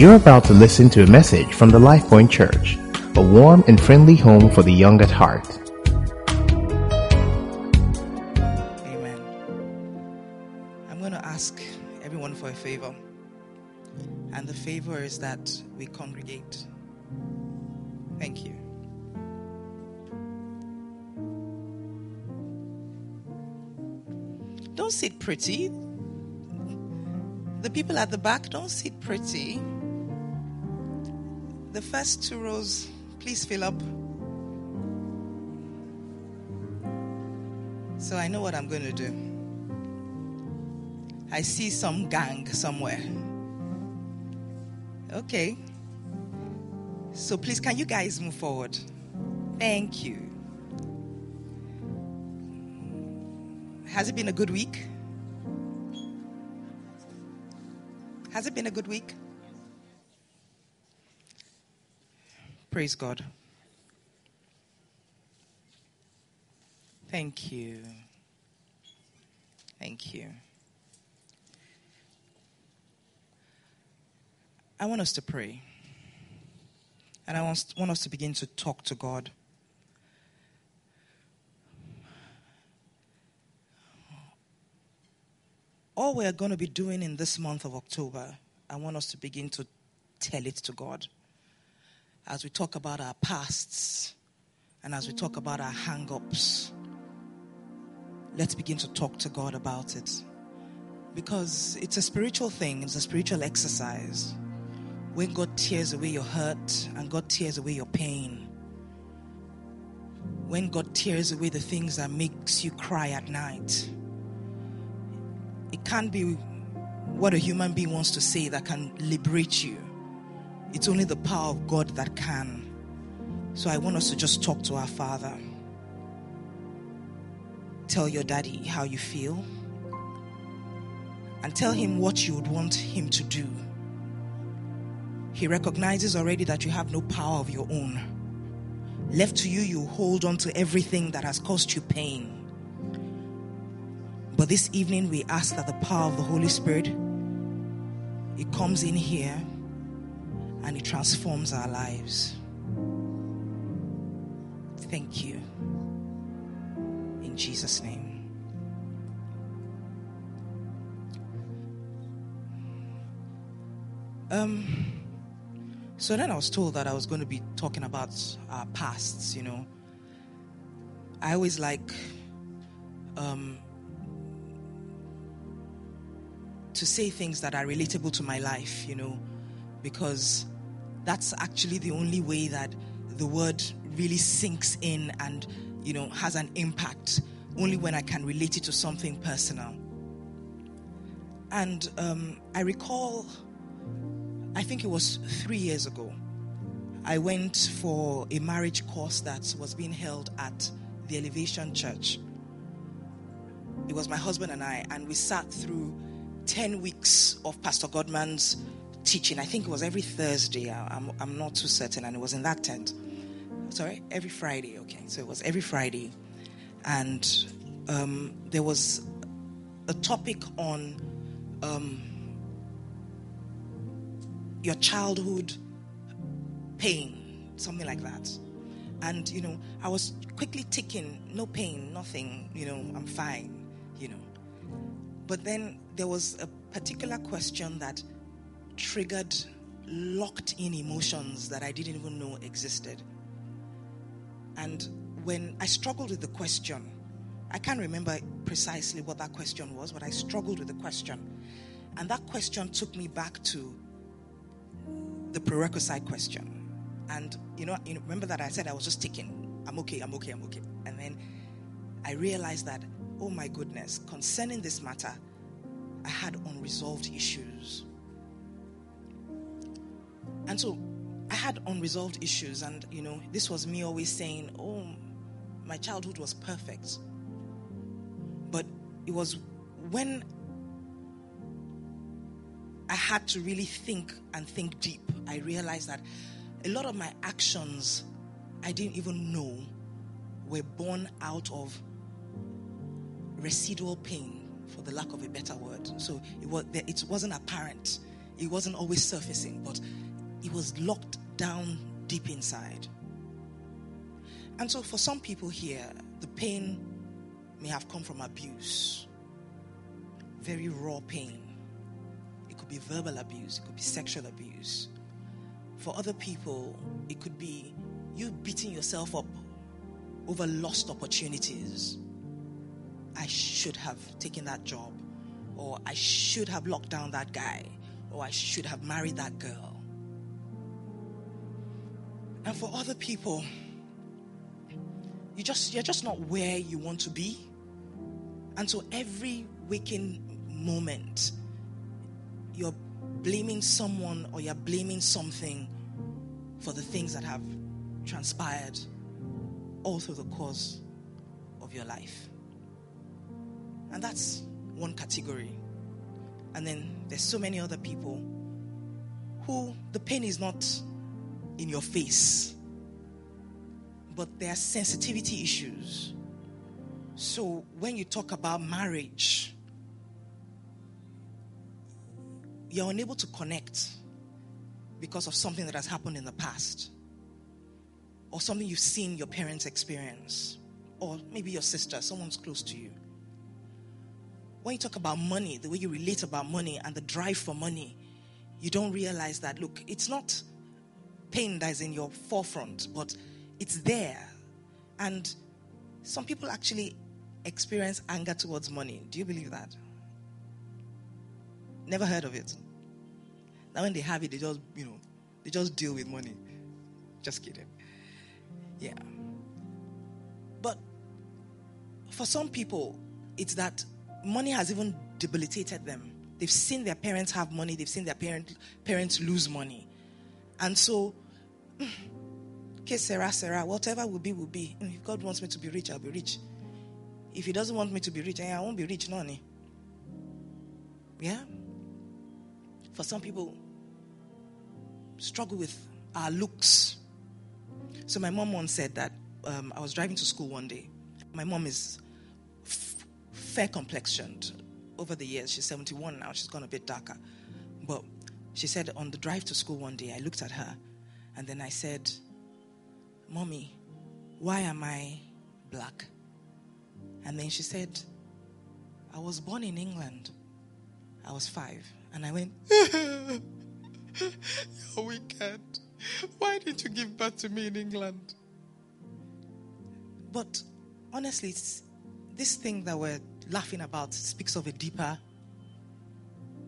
You're about to listen to a message from the LifePoint Church, a warm and friendly home for the young at heart. Amen. I'm going to ask everyone for a favor. And the favor is that we congregate. Thank you. Don't sit pretty. The people at the back, don't sit pretty. The first two rows, please fill up. So I know what I'm going to do. I see some gang somewhere. Okay. So please, can you guys move forward? Thank you. Has it been a good week? Has it been a good week? Praise God. Thank you. Thank you. I want us to pray. And I want, us to begin to talk to God. All we're going to be doing in this month of October, I want us to begin to tell it to God. As we talk about our pasts and as we talk about our hang ups, let's begin to talk to God about it. Because it's a spiritual thing, it's a spiritual exercise. When God tears away your hurt and God tears away your pain, when God tears away the things that makes you cry at night, it can't be what a human being wants to say that can liberate you. It's only the power of God that can. So I want us to just talk to our Father. Tell your daddy how you feel. And tell him what you would want him to do. He recognizes already that you have no power of your own. Left to you, you hold on to everything that has caused you pain. But this evening, we ask that the power of the Holy Spirit it comes in here and it transforms our lives. Thank you. In Jesus' name. Um, so then I was told that I was going to be talking about our pasts, you know. I always like um, to say things that are relatable to my life, you know, because that's actually the only way that the word really sinks in and, you know, has an impact. Only when I can relate it to something personal. And um, I recall, I think it was three years ago, I went for a marriage course that was being held at the Elevation Church. It was my husband and I, and we sat through 10 weeks of Pastor Godman's teaching. I think it was every Thursday. I'm, I'm not too certain. And it was in that tent. Sorry, every Friday. Okay. So it was every Friday. And um, there was a topic on um, your childhood pain, something like that. And, you know, I was quickly ticking, no pain, nothing, you know, I'm fine, you know. But then there was a particular question that triggered locked in emotions that I didn't even know existed. And when I struggled with the question, I can't remember precisely what that question was, but I struggled with the question. And that question took me back to the prerequisite question. And you know, you remember that I said I was just ticking, I'm okay, I'm okay, I'm okay. And then I realized that, oh my goodness, concerning this matter, I had unresolved issues. And so I had unresolved issues, and you know, this was me always saying, Oh, my childhood was perfect. But it was when I had to really think and think deep, I realized that a lot of my actions I didn't even know were born out of residual pain, for the lack of a better word. So it, was, it wasn't apparent it wasn't always surfacing, but it was locked down deep inside. And so, for some people here, the pain may have come from abuse, very raw pain. It could be verbal abuse, it could be sexual abuse. For other people, it could be you beating yourself up over lost opportunities. I should have taken that job, or I should have locked down that guy, or I should have married that girl. And for other people, you just you're just not where you want to be. And so every waking moment, you're blaming someone or you're blaming something for the things that have transpired all through the course of your life. And that's one category. And then there's so many other people who the pain is not in your face, but there are sensitivity issues. So when you talk about marriage, you're unable to connect because of something that has happened in the past or something you've seen your parents experience or maybe your sister, someone's close to you. When you talk about money, the way you relate about money and the drive for money, you don't realize that look, it's not pain that is in your forefront, but it's there. And some people actually experience anger towards money. Do you believe that? Never heard of it. Now when they have it, they just, you know, they just deal with money. Just kidding. Yeah. But for some people, it's that money has even debilitated them. They've seen their parents have money, they've seen their parent, parents lose money. And so, okay, Sarah, Sarah, whatever will be, will be. If God wants me to be rich, I'll be rich. If He doesn't want me to be rich, eh, I won't be rich, no, Yeah? For some people, struggle with our looks. So my mom once said that um, I was driving to school one day. My mom is f- fair complexioned. Over the years, she's 71 now. She's gone a bit darker. But she said on the drive to school one day, I looked at her and then I said, Mommy, why am I black? And then she said, I was born in England. I was five. And I went, You're wicked. Why didn't you give birth to me in England? But honestly, this thing that we're laughing about speaks of a deeper.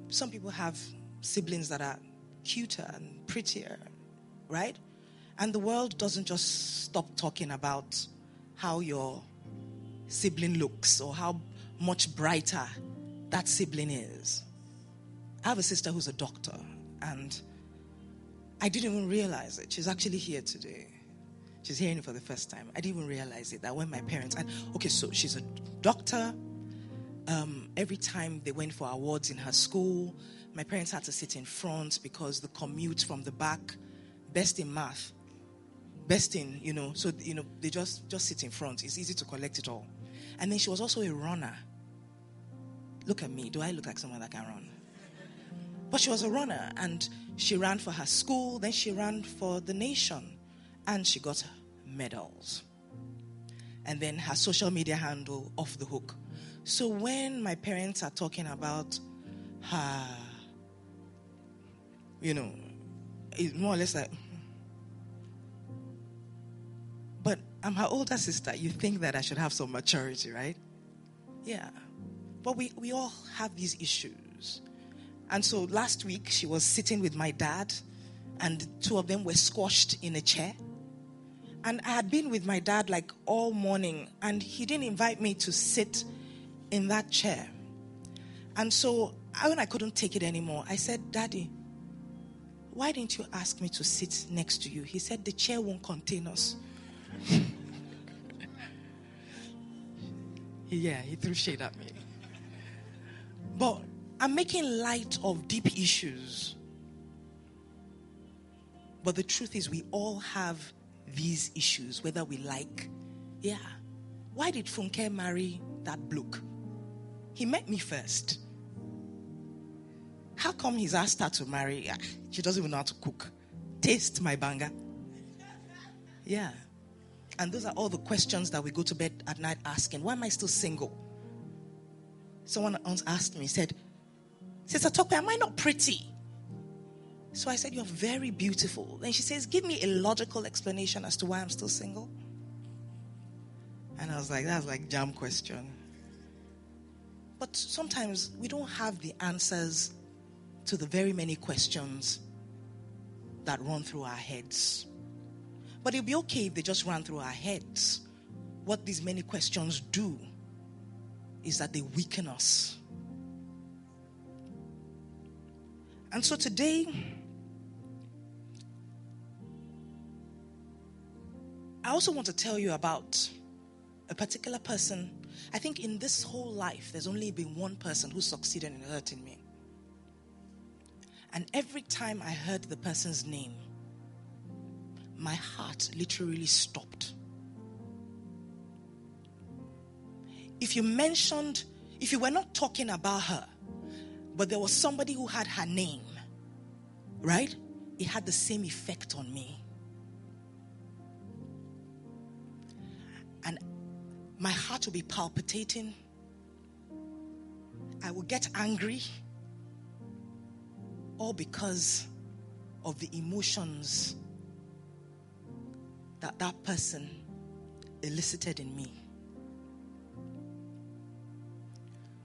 Some people have siblings that are cuter and prettier, right? And the world doesn't just stop talking about how your sibling looks or how much brighter that sibling is. I have a sister who's a doctor, and I didn't even realize it. She's actually here today. She's hearing it for the first time. I didn't even realize it that when my parents, and okay, so she's a doctor. Um, every time they went for awards in her school, my parents had to sit in front because the commute from the back, best in math, best in, you know, so, you know, they just, just sit in front. It's easy to collect it all. And then she was also a runner. Look at me. Do I look like someone that can run? But she was a runner and she ran for her school, then she ran for the nation, and she got medals. And then her social media handle off the hook. So when my parents are talking about her, you know, it's more or less like, but I'm her older sister. You think that I should have some maturity, right? Yeah. But we, we all have these issues. And so last week, she was sitting with my dad, and two of them were squashed in a chair. And I had been with my dad like all morning, and he didn't invite me to sit in that chair. And so when I couldn't take it anymore, I said, Daddy, why didn't you ask me to sit next to you? He said, The chair won't contain us. yeah, he threw shade at me. But I'm making light of deep issues. But the truth is, we all have these issues, whether we like. Yeah. Why did Funke marry that bloke? He met me first. How come he's asked her to marry? She doesn't even know how to cook. Taste my banga. Yeah. And those are all the questions that we go to bed at night asking. Why am I still single? Someone once asked me, said, Sister Tope, am I not pretty? So I said, You're very beautiful. Then she says, Give me a logical explanation as to why I'm still single. And I was like, That's like jam question. But sometimes we don't have the answers to the very many questions that run through our heads. But it'll be okay if they just run through our heads. What these many questions do is that they weaken us. And so today, I also want to tell you about a particular person. I think in this whole life, there's only been one person who succeeded in hurting me. And every time I heard the person's name, my heart literally stopped. If you mentioned, if you were not talking about her, but there was somebody who had her name, right? It had the same effect on me. And my heart will be palpitating. I will get angry. All because of the emotions that that person elicited in me.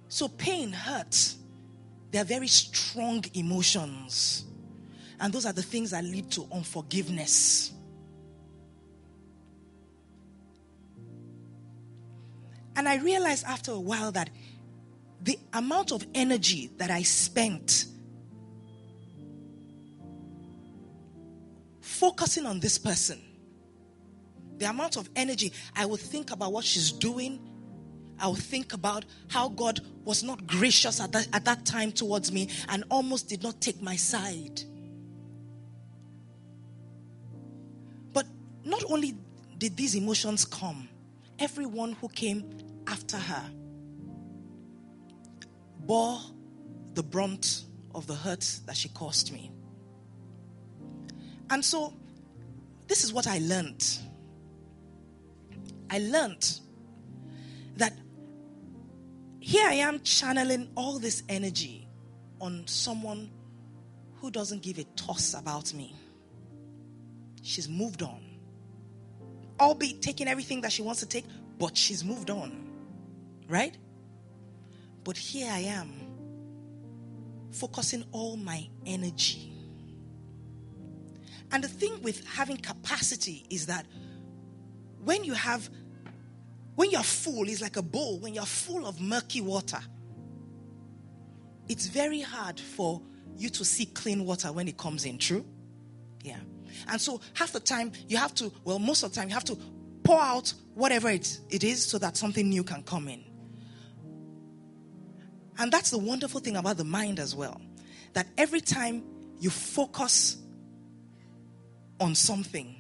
So, pain, hurt, they are very strong emotions. And those are the things that lead to unforgiveness. And I realized after a while that the amount of energy that I spent focusing on this person, the amount of energy I would think about what she's doing, I would think about how God was not gracious at that, at that time towards me and almost did not take my side. But not only did these emotions come, everyone who came after her bore the brunt of the hurt that she caused me. And so, this is what I learned. I learned that here I am channeling all this energy on someone who doesn't give a toss about me. She's moved on. Albeit taking everything that she wants to take, but she's moved on. Right? But here I am, focusing all my energy. And the thing with having capacity is that when you have, when you're full, it's like a bowl, when you're full of murky water, it's very hard for you to see clean water when it comes in, true? Yeah. And so half the time you have to, well, most of the time you have to pour out whatever it, it is so that something new can come in. And that's the wonderful thing about the mind as well. That every time you focus on something,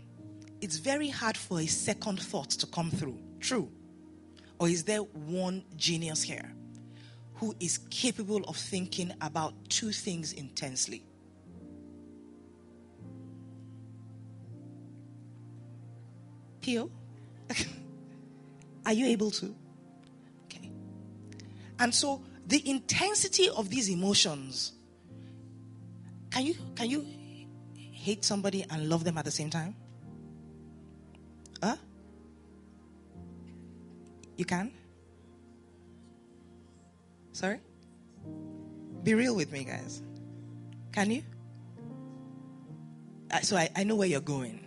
it's very hard for a second thought to come through. True. Or is there one genius here who is capable of thinking about two things intensely? Pio? Are you able to? Okay. And so the intensity of these emotions can you can you hate somebody and love them at the same time? Huh? You can. Sorry? Be real with me guys. Can you? Uh, so I, I know where you're going.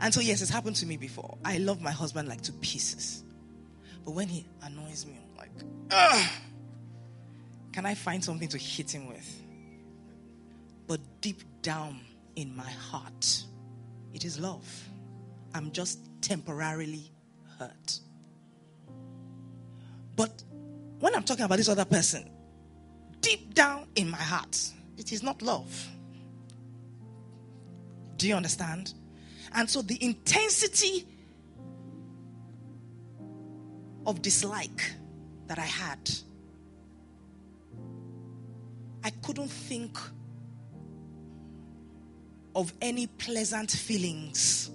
And so yes it's happened to me before. I love my husband like to pieces. But when he annoys me i'm Ugh. Can I find something to hit him with? But deep down in my heart, it is love. I'm just temporarily hurt. But when I'm talking about this other person, deep down in my heart, it is not love. Do you understand? And so the intensity of dislike that I had I couldn't think of any pleasant feelings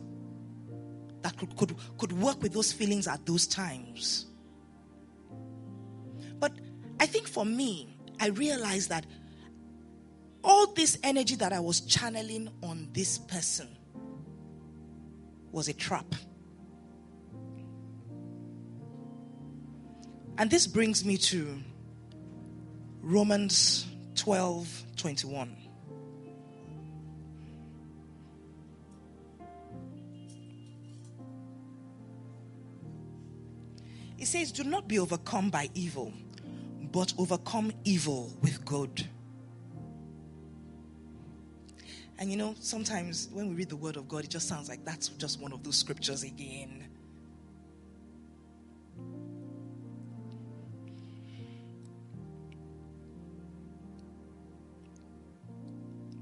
that could, could, could work with those feelings at those times. But I think for me, I realized that all this energy that I was channeling on this person was a trap. And this brings me to Romans 12 21. It says, Do not be overcome by evil, but overcome evil with good. And you know, sometimes when we read the word of God, it just sounds like that's just one of those scriptures again.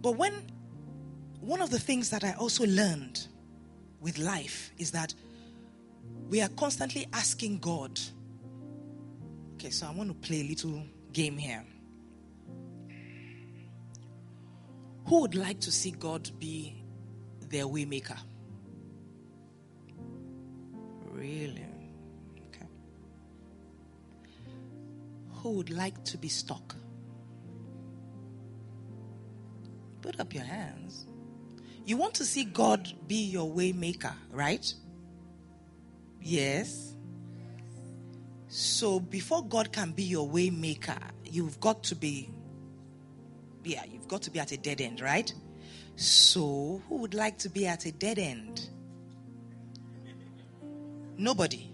But when one of the things that I also learned with life is that we are constantly asking God. Okay, so I want to play a little game here. Who would like to see God be their waymaker? Really? Okay. Who would like to be stuck? Put up your hands. You want to see God be your waymaker, right? Yes. So before God can be your waymaker, you've got to be yeah, you've got to be at a dead end, right? So, who would like to be at a dead end? Nobody.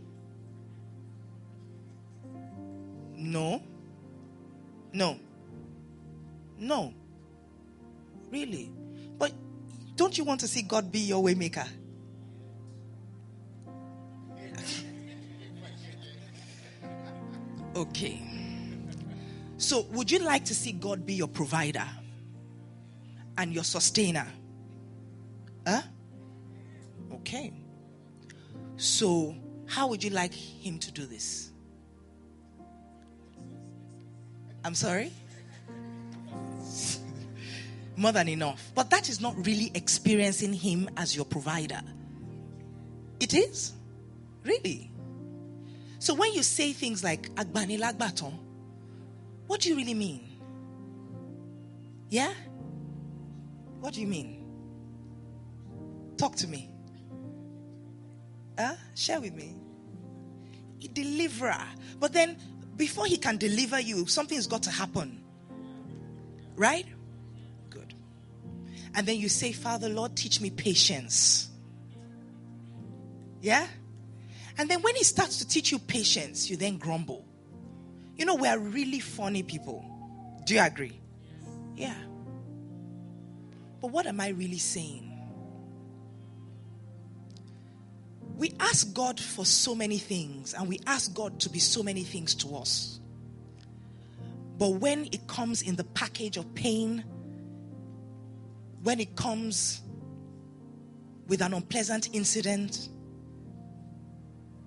No. No. No. Really? But don't you want to see God be your waymaker? Okay. So, would you like to see God be your provider and your sustainer? Huh? Okay. So, how would you like Him to do this? I'm sorry? More than enough. But that is not really experiencing Him as your provider. It is? Really? So when you say things like Agbani Lagbaton, what do you really mean? Yeah? What do you mean? Talk to me. Huh? Share with me. Deliverer. But then, before he can deliver you, something's got to happen. Right? Good. And then you say, Father, Lord, teach me patience. Yeah? And then when he starts to teach you patience, you then grumble. You know, we are really funny people. Do you agree? Yeah. But what am I really saying? We ask God for so many things, and we ask God to be so many things to us. But when it comes in the package of pain, when it comes with an unpleasant incident,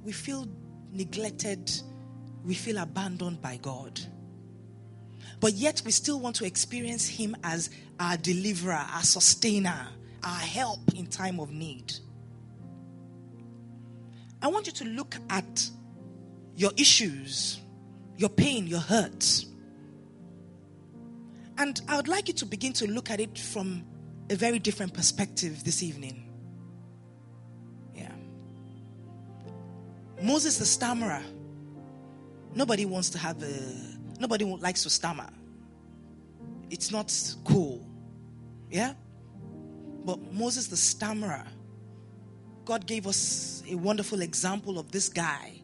we feel neglected we feel abandoned by God. But yet we still want to experience Him as our deliverer, our sustainer, our help in time of need. I want you to look at your issues, your pain, your hurts. And I would like you to begin to look at it from a very different perspective this evening. Moses the stammerer Nobody wants to have a, nobody likes to stammer. It's not cool. Yeah? But Moses the stammerer, God gave us a wonderful example of this guy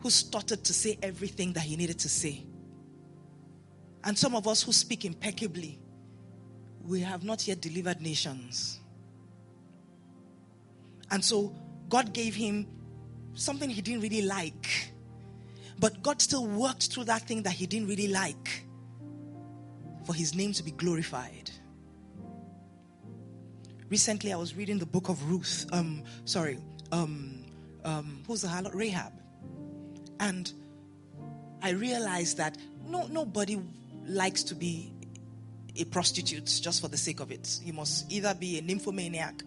who started to say everything that he needed to say. And some of us who speak impeccably, we have not yet delivered nations. And so God gave him something he didn't really like but God still worked through that thing that he didn't really like for his name to be glorified. Recently, I was reading the book of Ruth. Um, sorry, um, um, who's the harlot? Rahab. And I realized that no, nobody likes to be a prostitute just for the sake of it. You must either be a nymphomaniac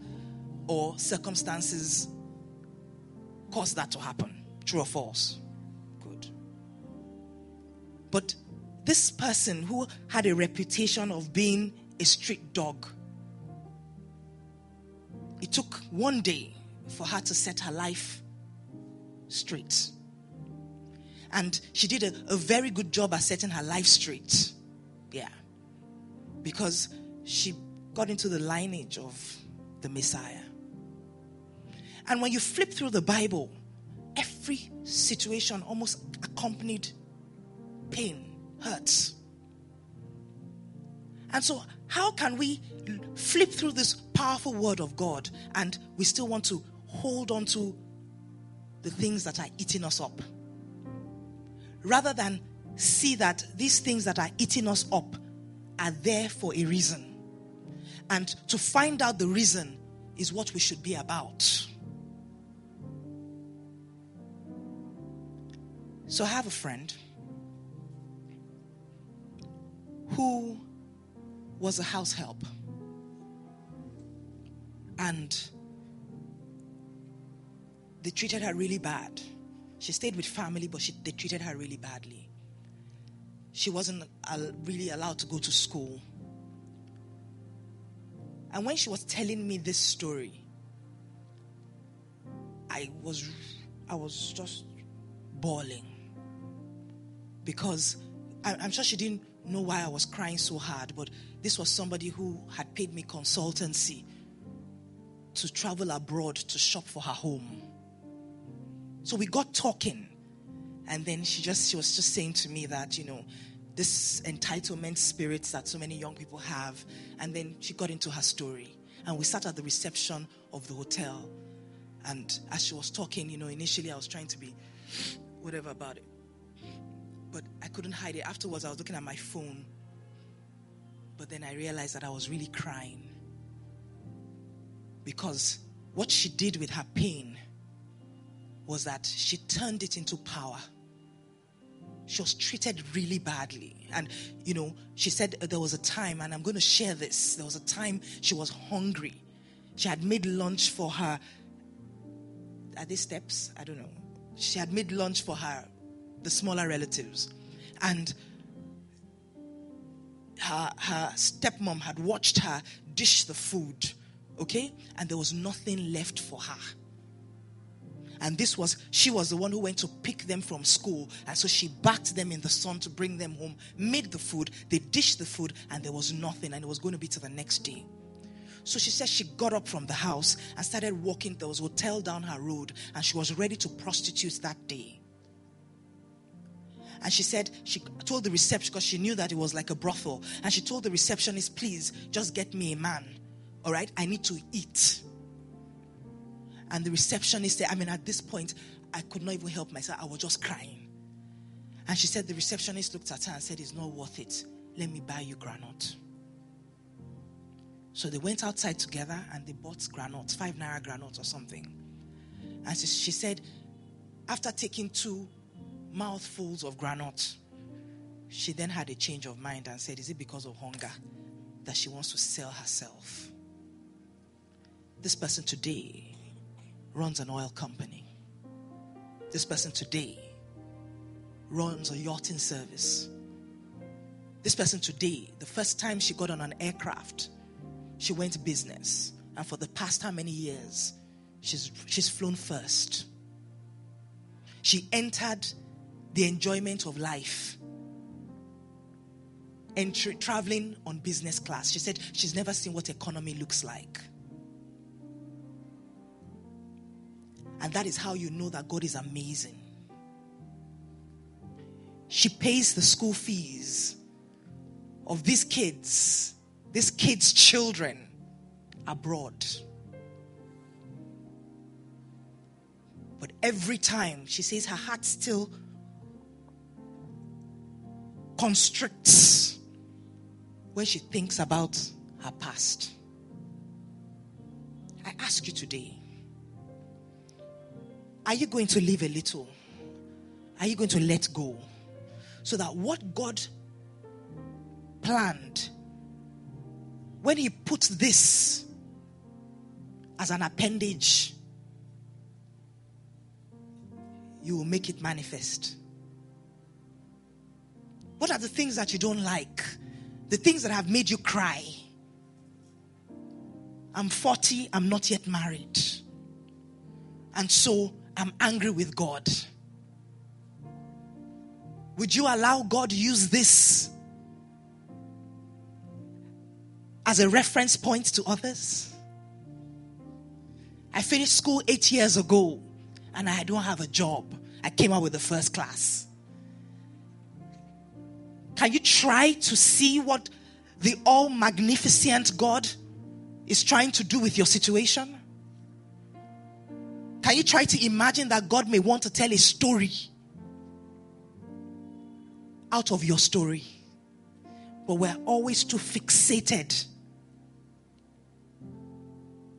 or circumstances cause that to happen. True or false? Good. But this person who had a reputation of being a street dog, it took one day for her to set her life straight. And she did a, a very good job at setting her life straight. Yeah. Because she got into the lineage of the Messiah. And when you flip through the Bible, every situation almost accompanied pain, hurts. And so, how can we flip through this powerful word of God and we still want to hold on to the things that are eating us up? Rather than see that these things that are eating us up are there for a reason. And to find out the reason is what we should be about. So I have a friend who was a house help. And they treated her really bad. She stayed with family, but she, they treated her really badly. She wasn't really allowed to go to school. And when she was telling me this story, I was I was just bawling because I'm sure she didn't know why I was crying so hard, but this was somebody who had paid me consultancy to travel abroad to shop for her home. So we got talking, and then she just she was just saying to me that you know this entitlement spirit that so many young people have, and then she got into her story, and we sat at the reception of the hotel, and as she was talking, you know, initially I was trying to be whatever about it but I couldn't hide it. Afterwards, I was looking at my phone. But then I realized that I was really crying. Because what she did with her pain was that she turned it into power. She was treated really badly. And, you know, she said uh, there was a time, and I'm going to share this. There was a time she was hungry. She had made lunch for her. Are they steps? I don't know. She had made lunch for her the smaller relatives. And her, her stepmom had watched her dish the food, okay? And there was nothing left for her. And this was, she was the one who went to pick them from school. And so she backed them in the sun to bring them home, made the food, they dished the food, and there was nothing. And it was going to be to the next day. So she said she got up from the house and started walking. There was a hotel down her road, and she was ready to prostitute that day. And she said, she told the reception, because she knew that it was like a brothel. And she told the receptionist, please just get me a man. All right? I need to eat. And the receptionist said, I mean, at this point, I could not even help myself. I was just crying. And she said, the receptionist looked at her and said, It's not worth it. Let me buy you granite. So they went outside together and they bought granules, five naira granules or something. And she said, after taking two, mouthfuls of granite. She then had a change of mind and said, Is it because of hunger that she wants to sell herself? This person today runs an oil company. This person today runs a yachting service. This person today, the first time she got on an aircraft, she went business. And for the past how many years, she's, she's flown first. She entered the enjoyment of life and tra- traveling on business class. She said she's never seen what economy looks like. And that is how you know that God is amazing. She pays the school fees of these kids, these kids' children abroad. But every time she says her heart still constricts when she thinks about her past. I ask you today are you going to live a little? Are you going to let go? So that what God planned, when He puts this as an appendage, you will make it manifest. What are the things that you don't like? The things that have made you cry? I'm 40, I'm not yet married. And so I'm angry with God. Would you allow God use this as a reference point to others? I finished school eight years ago and I don't have a job. I came out with the first class. Can you try to see what the all magnificent God is trying to do with your situation? Can you try to imagine that God may want to tell a story out of your story? But we're always too fixated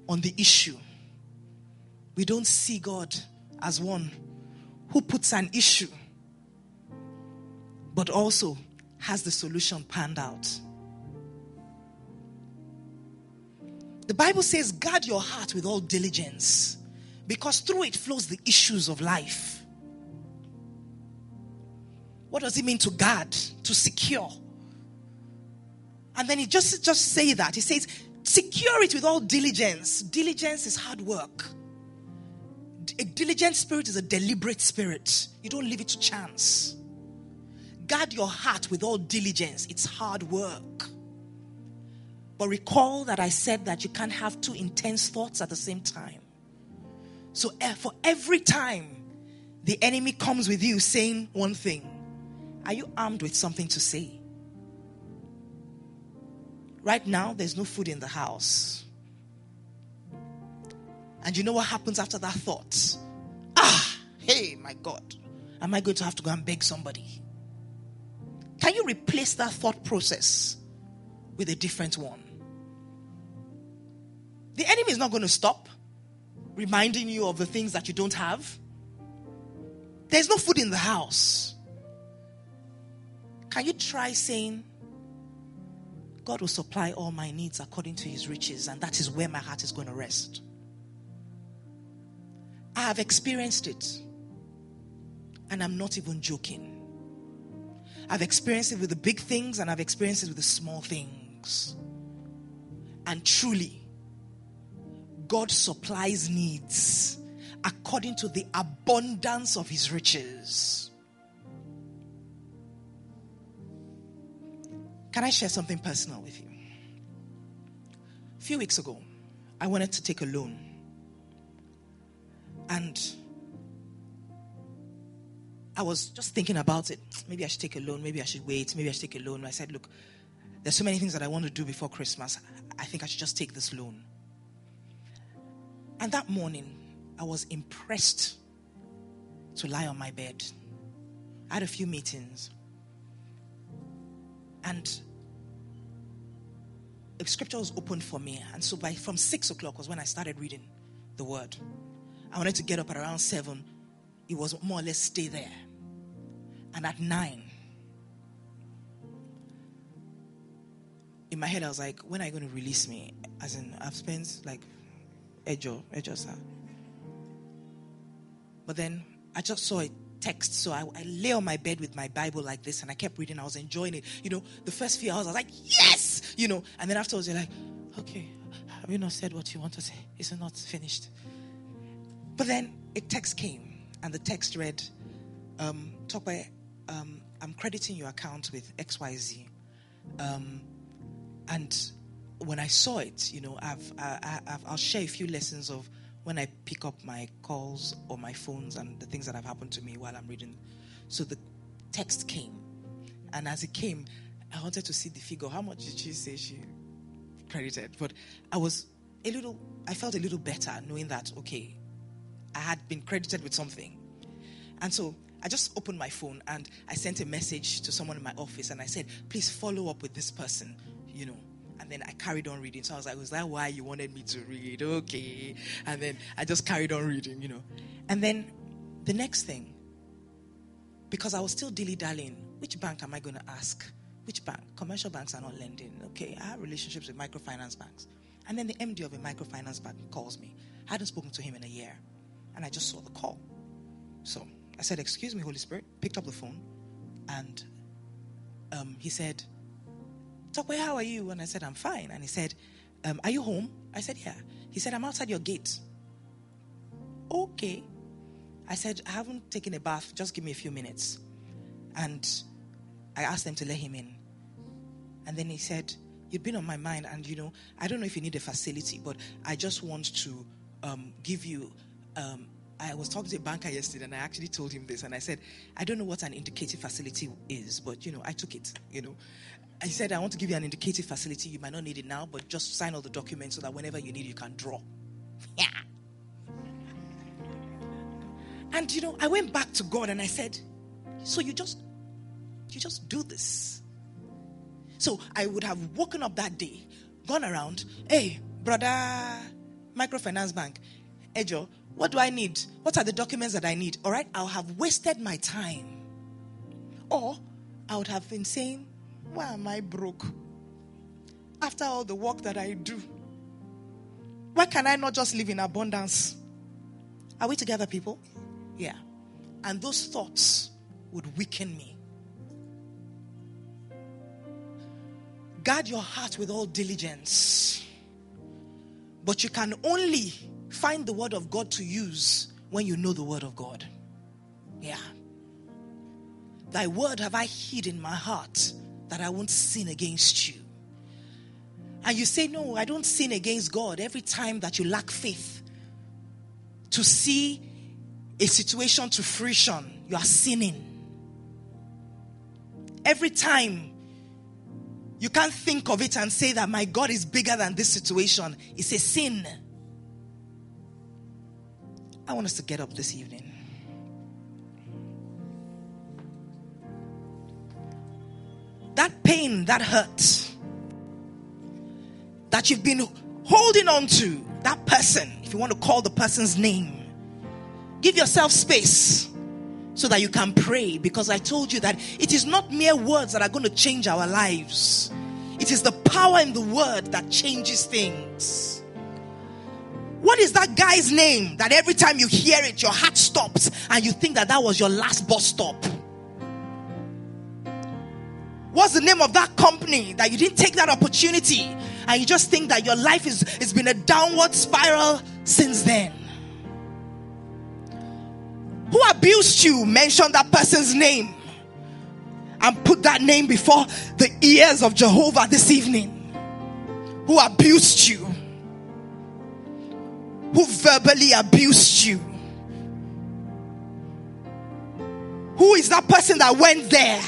on the issue. We don't see God as one who puts an issue, but also has the solution panned out. The Bible says, guard your heart with all diligence, because through it flows the issues of life. What does it mean to guard? To secure. And then he just, just say that. He says, secure it with all diligence. Diligence is hard work. A diligent spirit is a deliberate spirit. You don't leave it to chance. Guard your heart with all diligence. It's hard work. But recall that I said that you can't have two intense thoughts at the same time. So eh, for every time the enemy comes with you saying one thing, are you armed with something to say? Right now, there's no food in the house. And you know what happens after that thought? Ah, hey, my God, am I going to have to go and beg somebody? Can you replace that thought process with a different one? The enemy is not going to stop reminding you of the things that you don't have. There's no food in the house. Can you try saying, God will supply all my needs according to his riches, and that is where my heart is going to rest? I have experienced it, and I'm not even joking. I've experienced it with the big things, and I've experienced it with the small things. And truly, God supplies needs according to the abundance of his riches. Can I share something personal with you? A few weeks ago, I wanted to take a loan. And I was just thinking about it. Maybe I should take a loan. Maybe I should wait. Maybe I should take a loan. I said, Look, there's so many things that I want to do before Christmas. I think I should just take this loan. And that morning, I was impressed to lie on my bed. I had a few meetings. And the scripture was open for me. And so by from six o'clock was when I started reading the word. I wanted to get up at around seven. It was more or less stay there. And at nine, in my head, I was like, when are you going to release me? As in, I've spent like Ejo, Ejo, sir. But then I just saw a text, so I, I, lay on my bed with my Bible like this, and I kept reading. I was enjoying it. You know, the first few hours, I was like, yes, you know. And then afterwards, you're like, okay, have you not said what you want to say? Is it not finished? But then a text came, and the text read, um, talk by, um, I'm crediting your account with XYZ. Um, and when I saw it, you know, I've, I, have I'll share a few lessons of when I pick up my calls or my phones and the things that have happened to me while I'm reading. So the text came, and as it came, I wanted to see the figure. How much did she say she credited? But I was a little, I felt a little better knowing that, okay, I had been credited with something. And so I just opened my phone and I sent a message to someone in my office and I said, please follow up with this person, you know. And then I carried on reading. So I was like, was that why you wanted me to read? Okay. And then I just carried on reading, you know. And then the next thing, because I was still dilly dallying, which bank am I going to ask Which bank? Commercial banks are not lending. Okay, I have relationships with microfinance banks. And then the MD of a microfinance bank calls me. I hadn't spoken to him in a year. And I just saw the call. So I said, Excuse me, Holy Spirit. Picked up the phone. And um, he said, Tokwe, how are you? And I said, I'm fine. And he said, um, Are you home? I said, Yeah. He said, I'm outside your gate. Okay. I said, I haven't taken a bath. Just give me a few minutes. And I asked them to let him in. And then he said, You've been on my mind, and you know, I don't know if you need a facility, but I just want to um, give you. Um, I was talking to a banker yesterday, and I actually told him this, and I said, I don't know what an indicative facility is, but you know, I took it. You know, I said, I want to give you an indicative facility. You might not need it now, but just sign all the documents so that whenever you need, you can draw. Yeah. And you know, I went back to God and I said, So you just you just do this. So I would have woken up that day, gone around, hey, brother, microfinance bank, Ejo, what do I need? What are the documents that I need? All right, I'll have wasted my time. Or I would have been saying, why am I broke? After all the work that I do, why can I not just live in abundance? Are we together, people? Yeah. And those thoughts would weaken me. Guard your heart with all diligence. But you can only find the word of God to use when you know the word of God. Yeah. Thy word have I hid in my heart that I won't sin against you. And you say, No, I don't sin against God every time that you lack faith to see a situation to fruition, you are sinning. Every time you can't think of it and say that my God is bigger than this situation, it's a sin. I want us to get up this evening. That pain, that hurt that you've been holding on to, that person, if you want to call the person's name, Give yourself space so that you can pray because I told you that it is not mere words that are going to change our lives. It is the power in the word that changes things. What is that guy's name that every time you hear it, your heart stops and you think that that was your last bus stop? What's the name of that company that you didn't take that opportunity and you just think that your life is, has been a downward spiral since then? who abused you, mention that person's name and put that name before the ears of Jehovah this evening. Who abused you, who verbally abused you. Who is that person that went there?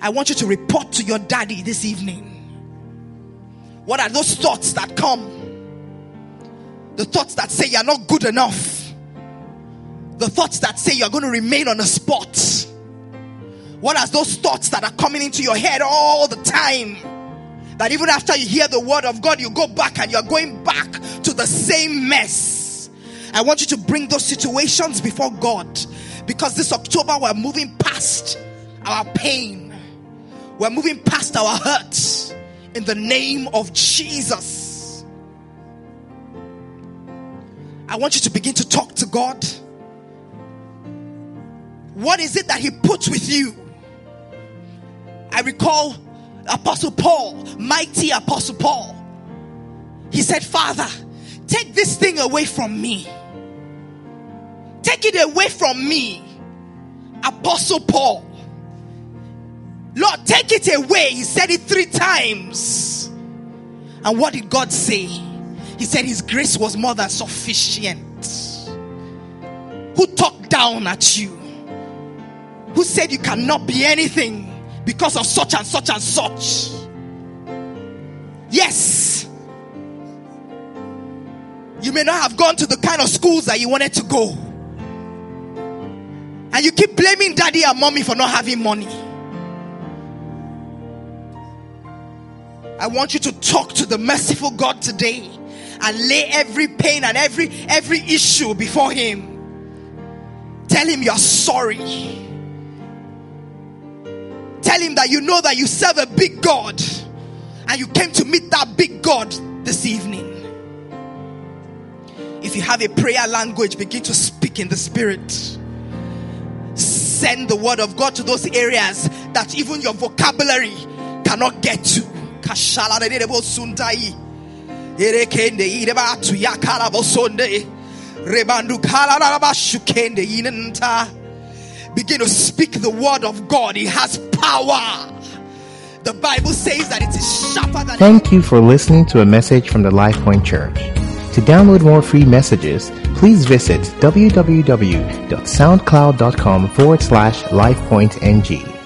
I want you to report to your daddy this evening. What are those thoughts that come? The thoughts that say you're not good enough the thoughts that say you're going to remain on the spot. What are those thoughts that are coming into your head all the time? That even after you hear the word of God, you go back and you're going back to the same mess. I want you to bring those situations before God because this October we're moving past our pain, we're moving past our hurts in the name of Jesus. I want you to begin to talk to God. What is it that he puts with you? I recall Apostle Paul, mighty Apostle Paul. He said, Father, take this thing away from me. Take it away from me. Apostle Paul. Lord, take it away. He said it three times. And what did God say? He said his grace was more than sufficient. Who talked down at you? who said you cannot be anything because of such and such and such. Yes. You may not have gone to the kind of schools that you wanted to go. And you keep blaming daddy and mommy for not having money. I want you to talk to the merciful God today and lay every pain and every every issue before him. Tell him you're sorry Tell him that you know that you serve a big God and you came to meet that big God this evening. If you have a prayer language, begin to speak in the spirit. Send the word of God to those areas that even your vocabulary cannot get to. Begin to speak the word of God. He has power. The Bible says that it is sharper than Thank you for listening to a message from the LifePoint Church. To download more free messages, please visit www.soundcloud.com forward slash LifePointNG.